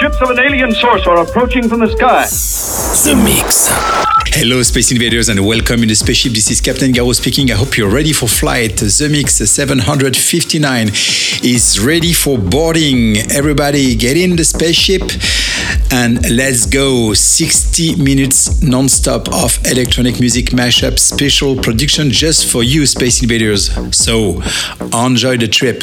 Ships of an alien source are approaching from the sky. The Mix. Hello, Space Invaders, and welcome in the spaceship. This is Captain Garraud speaking. I hope you're ready for flight. The Mix 759 is ready for boarding. Everybody, get in the spaceship and let's go. 60 minutes non-stop of electronic music mashup special production just for you, Space Invaders. So, enjoy the trip.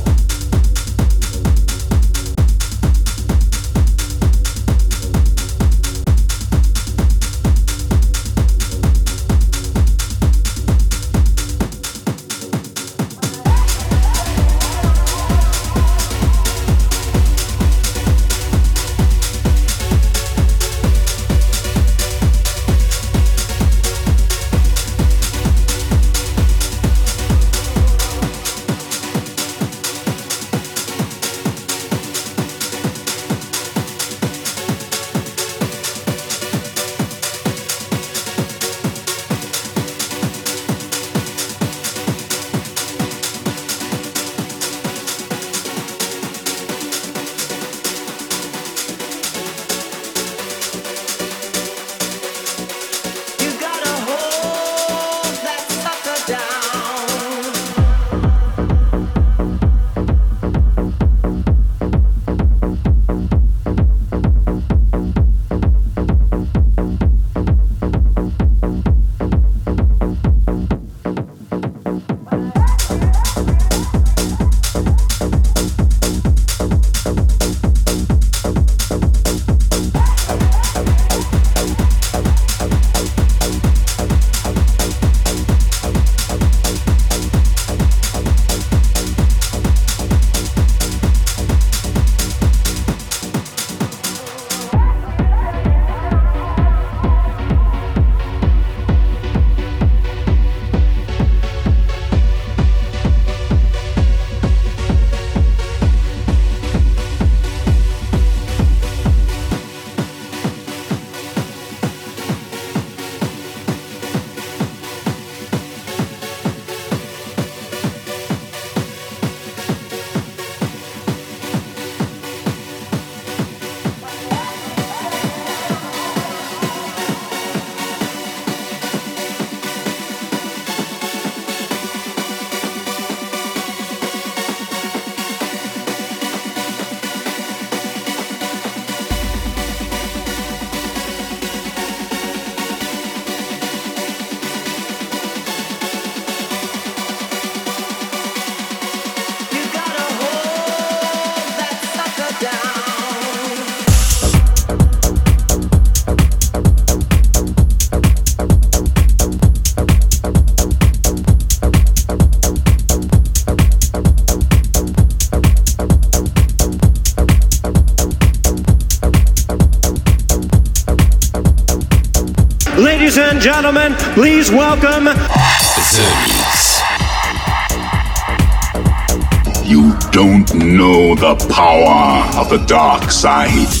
And gentlemen, please welcome. The Mix. You don't know the power of the dark side.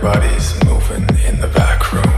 Everybody's moving in the back room.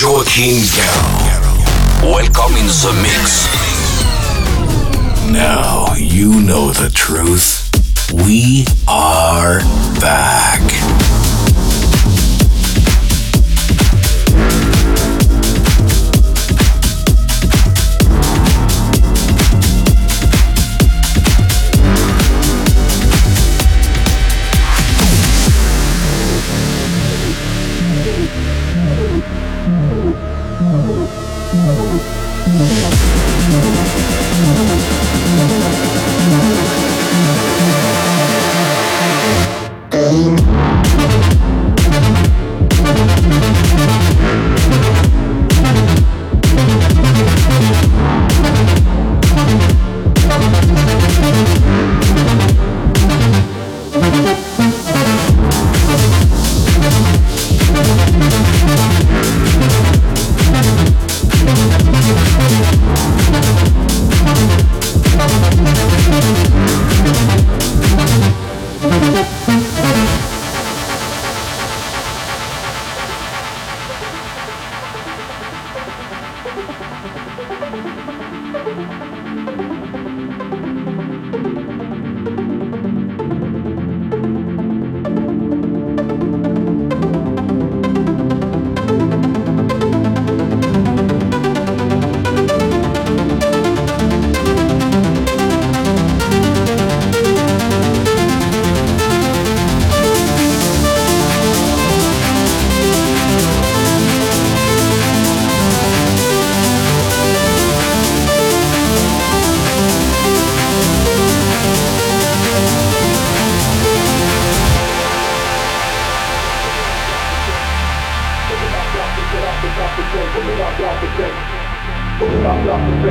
Joachim Garraud. Welcome in the mix. Now you know the truth. We are back.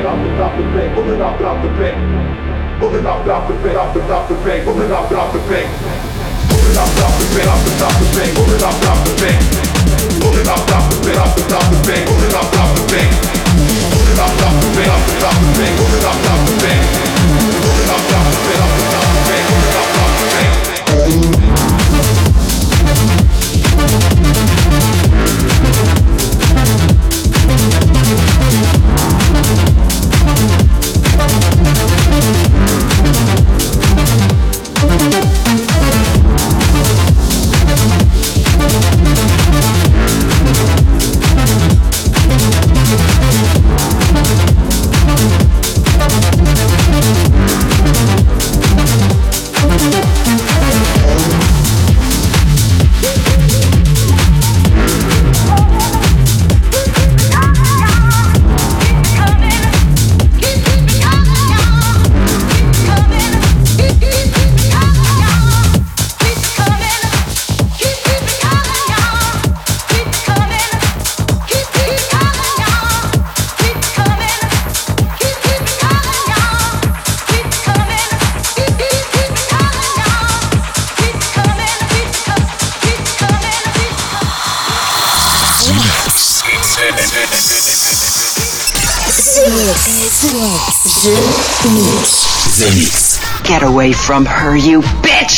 Hold it up, drop the bang. Away from her, you bitch!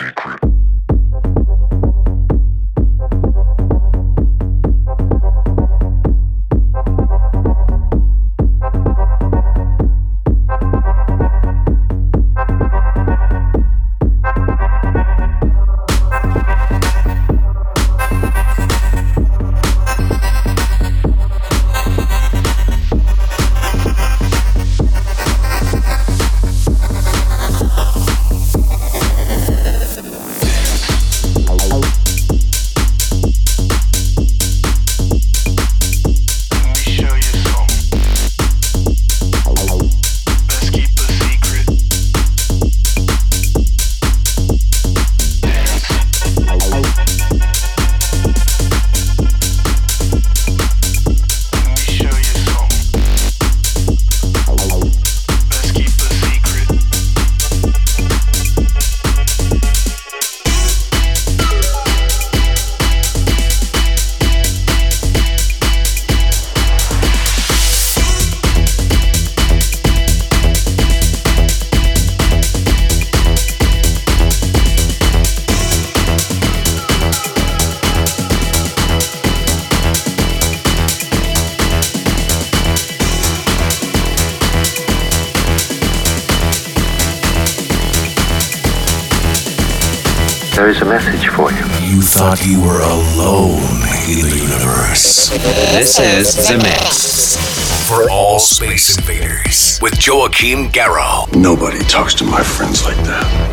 There thought you were alone in the universe. This is The Mix. For all space invaders with Joachim Garraud. Nobody talks to my friends like that.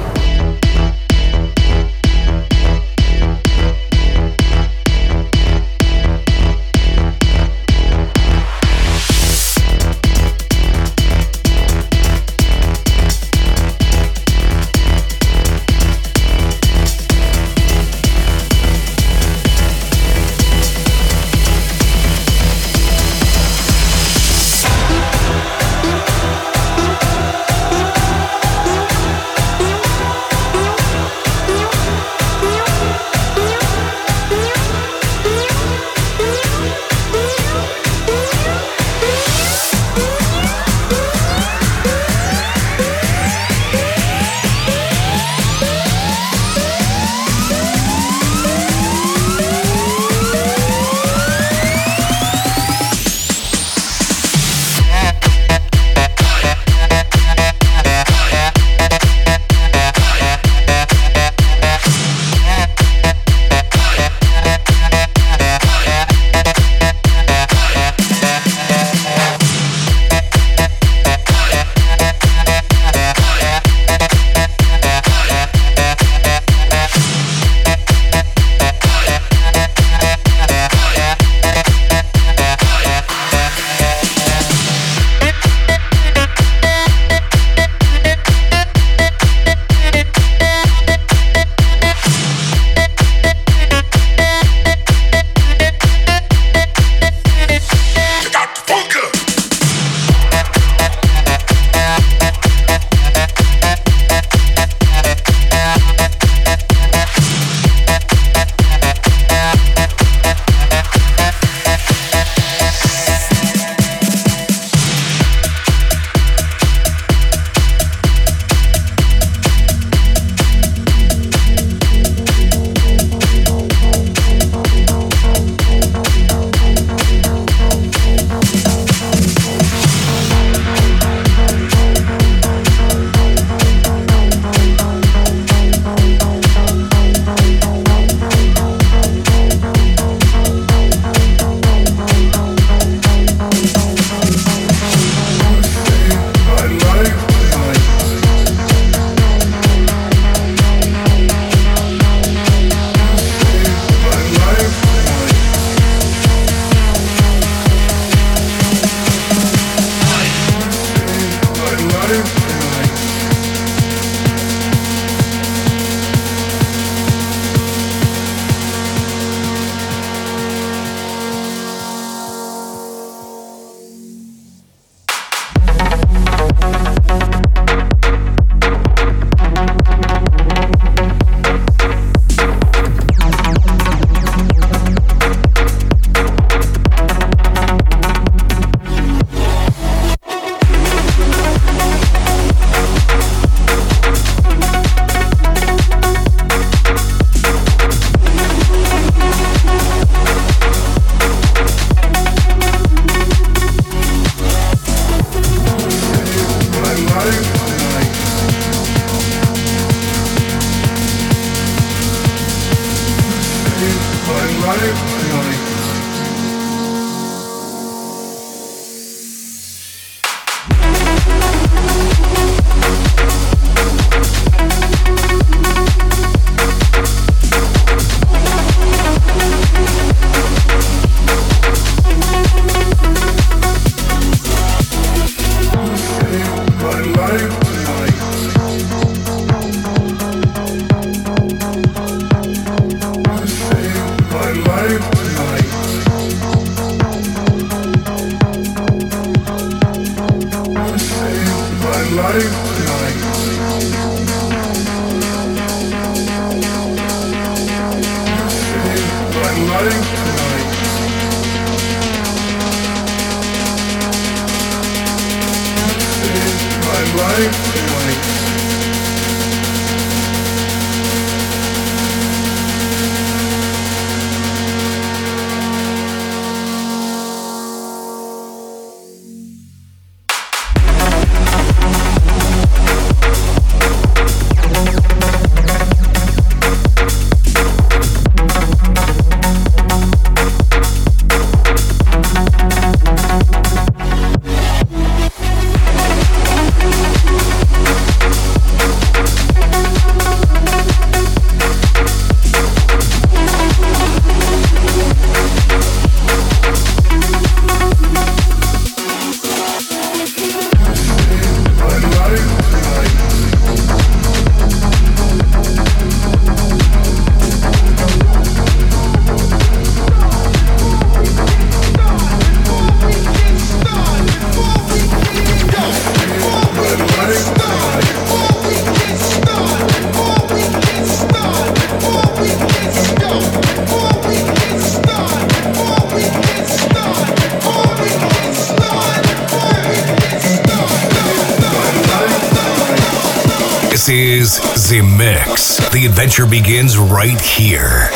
Adventure begins right here.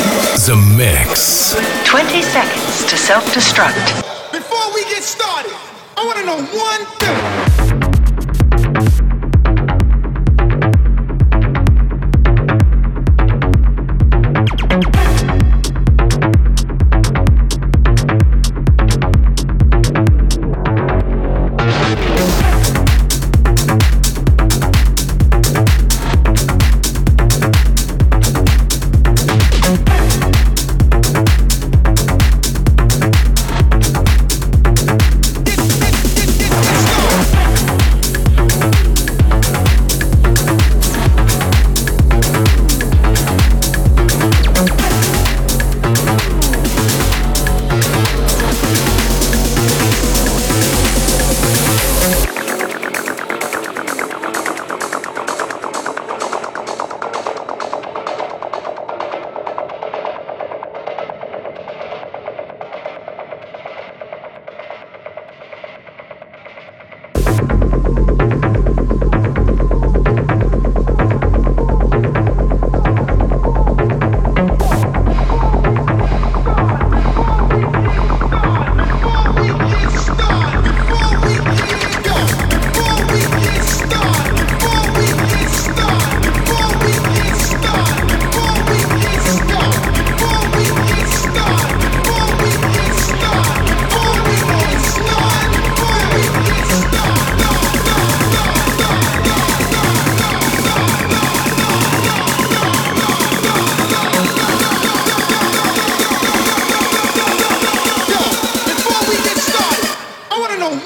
The Mix. 20 seconds to self destruct. Before we get started, I want to know one thing.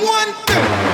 one, two.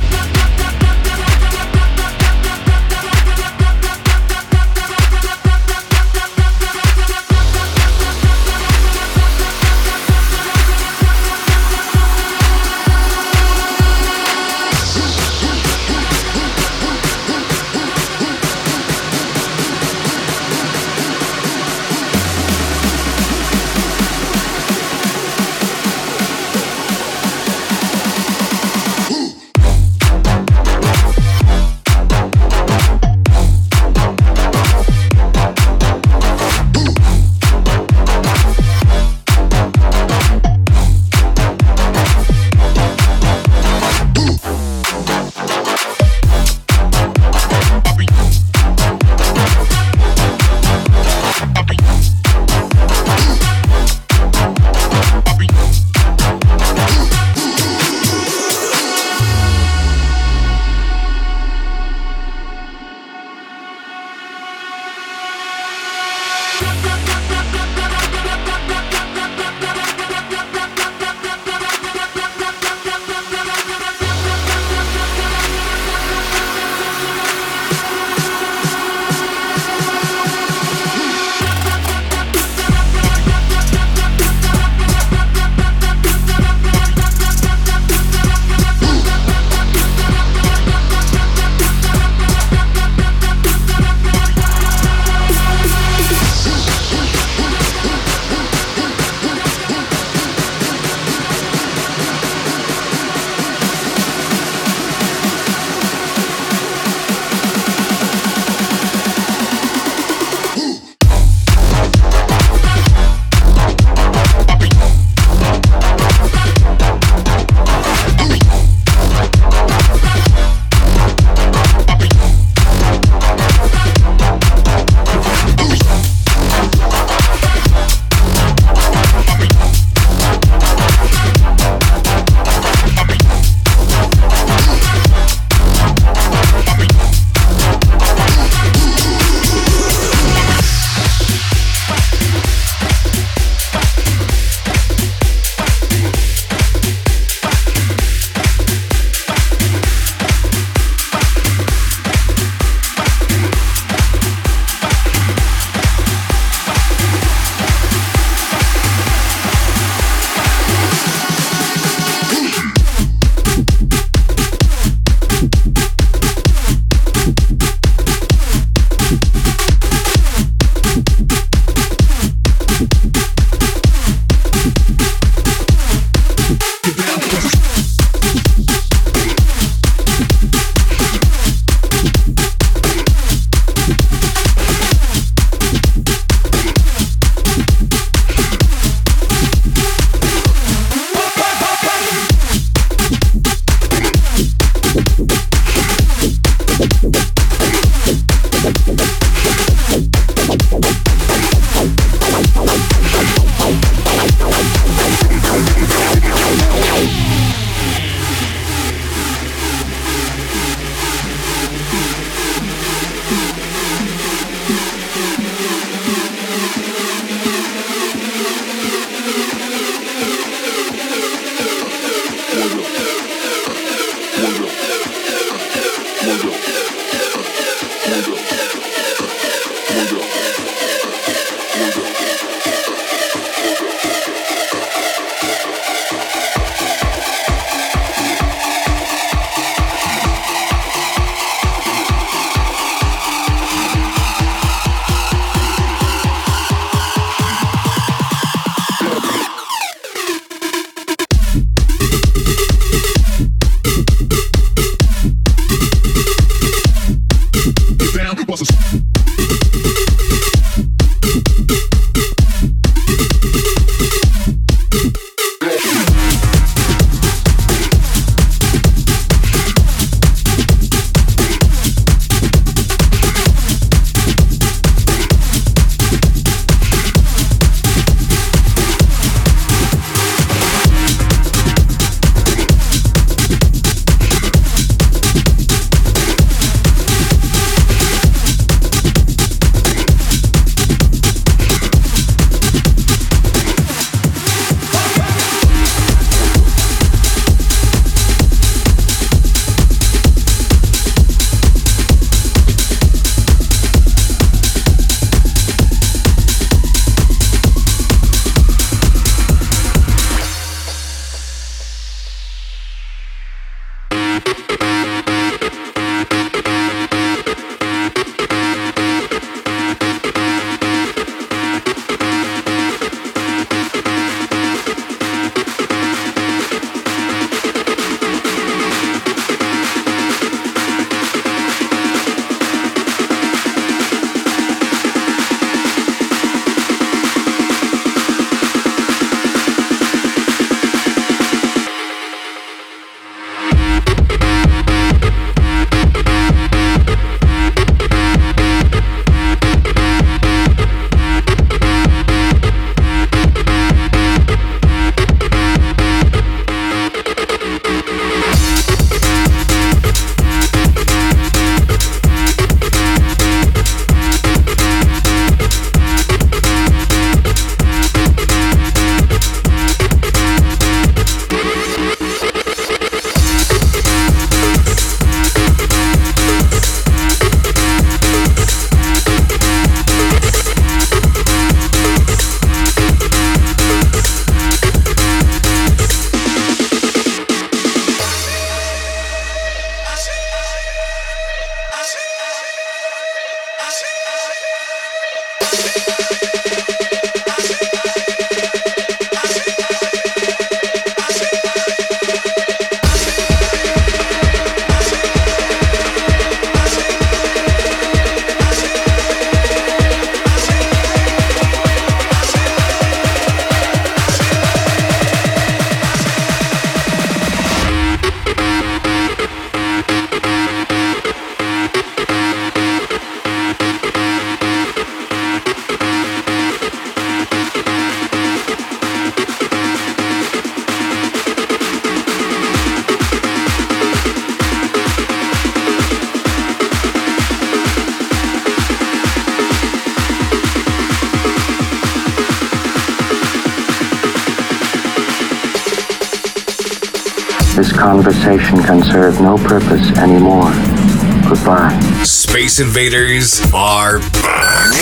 Space Invaders are back.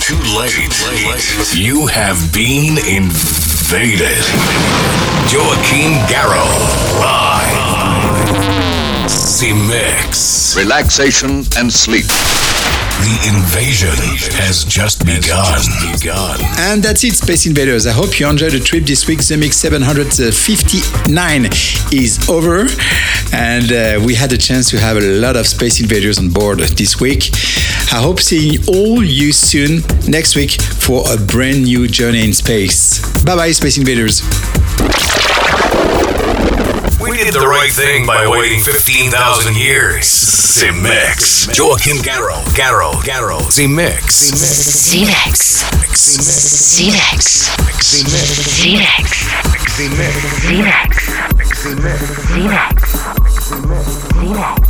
Too late. You have been invaded. Joachim Garraud. Live. Zemixx. Relaxation and sleep. The invasion has just begun. And that's it, Space Invaders. I hope you enjoyed the trip this week. The Mix 759 is over, and uh, we had a chance to have a lot of Space Invaders on board this week. I hope seeing all you soon next week for a brand new journey in space. Bye bye, Space Invaders. We did the right thing by waiting 15,000 years. Zemixx. Joachim Garraud. Garraud. Garraud. Zemixx. Zemixx. Zemixx. Zemixx. Zemixx. Zemixx. Space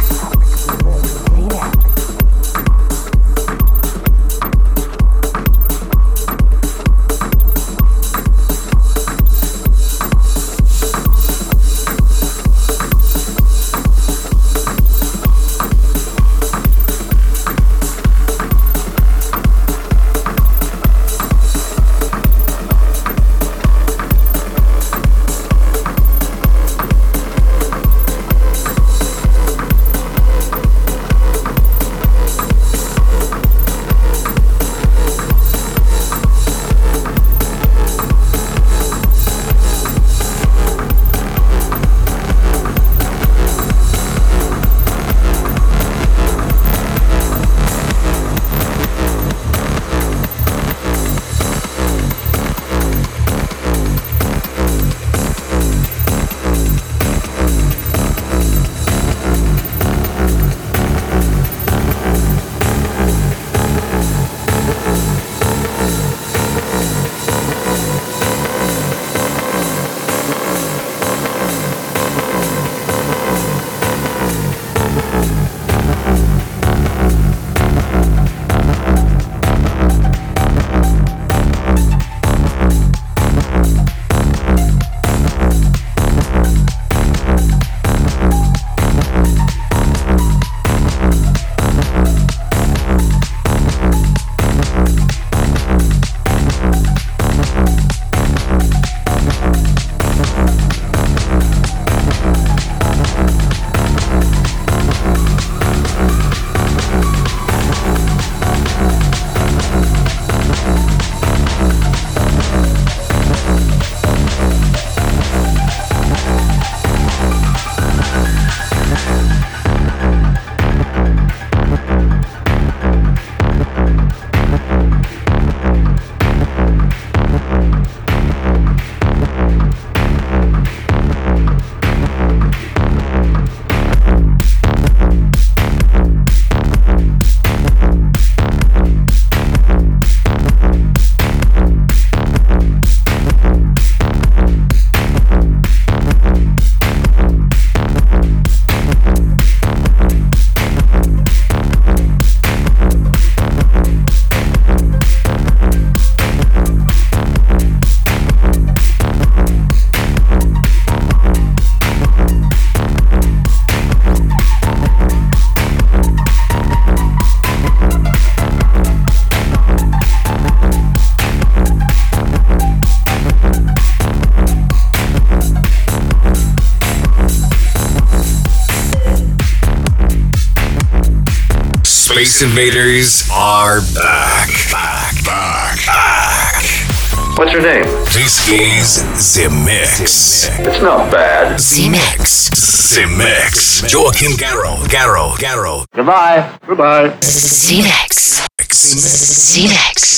Invaders are back. Back. Back. Back. What's your name? This is Zemixx. It's not bad. Zemixx. Zemixx. Joachim Garraud. Garraud. Garraud. Goodbye. Goodbye. Zemixx. Zemixx.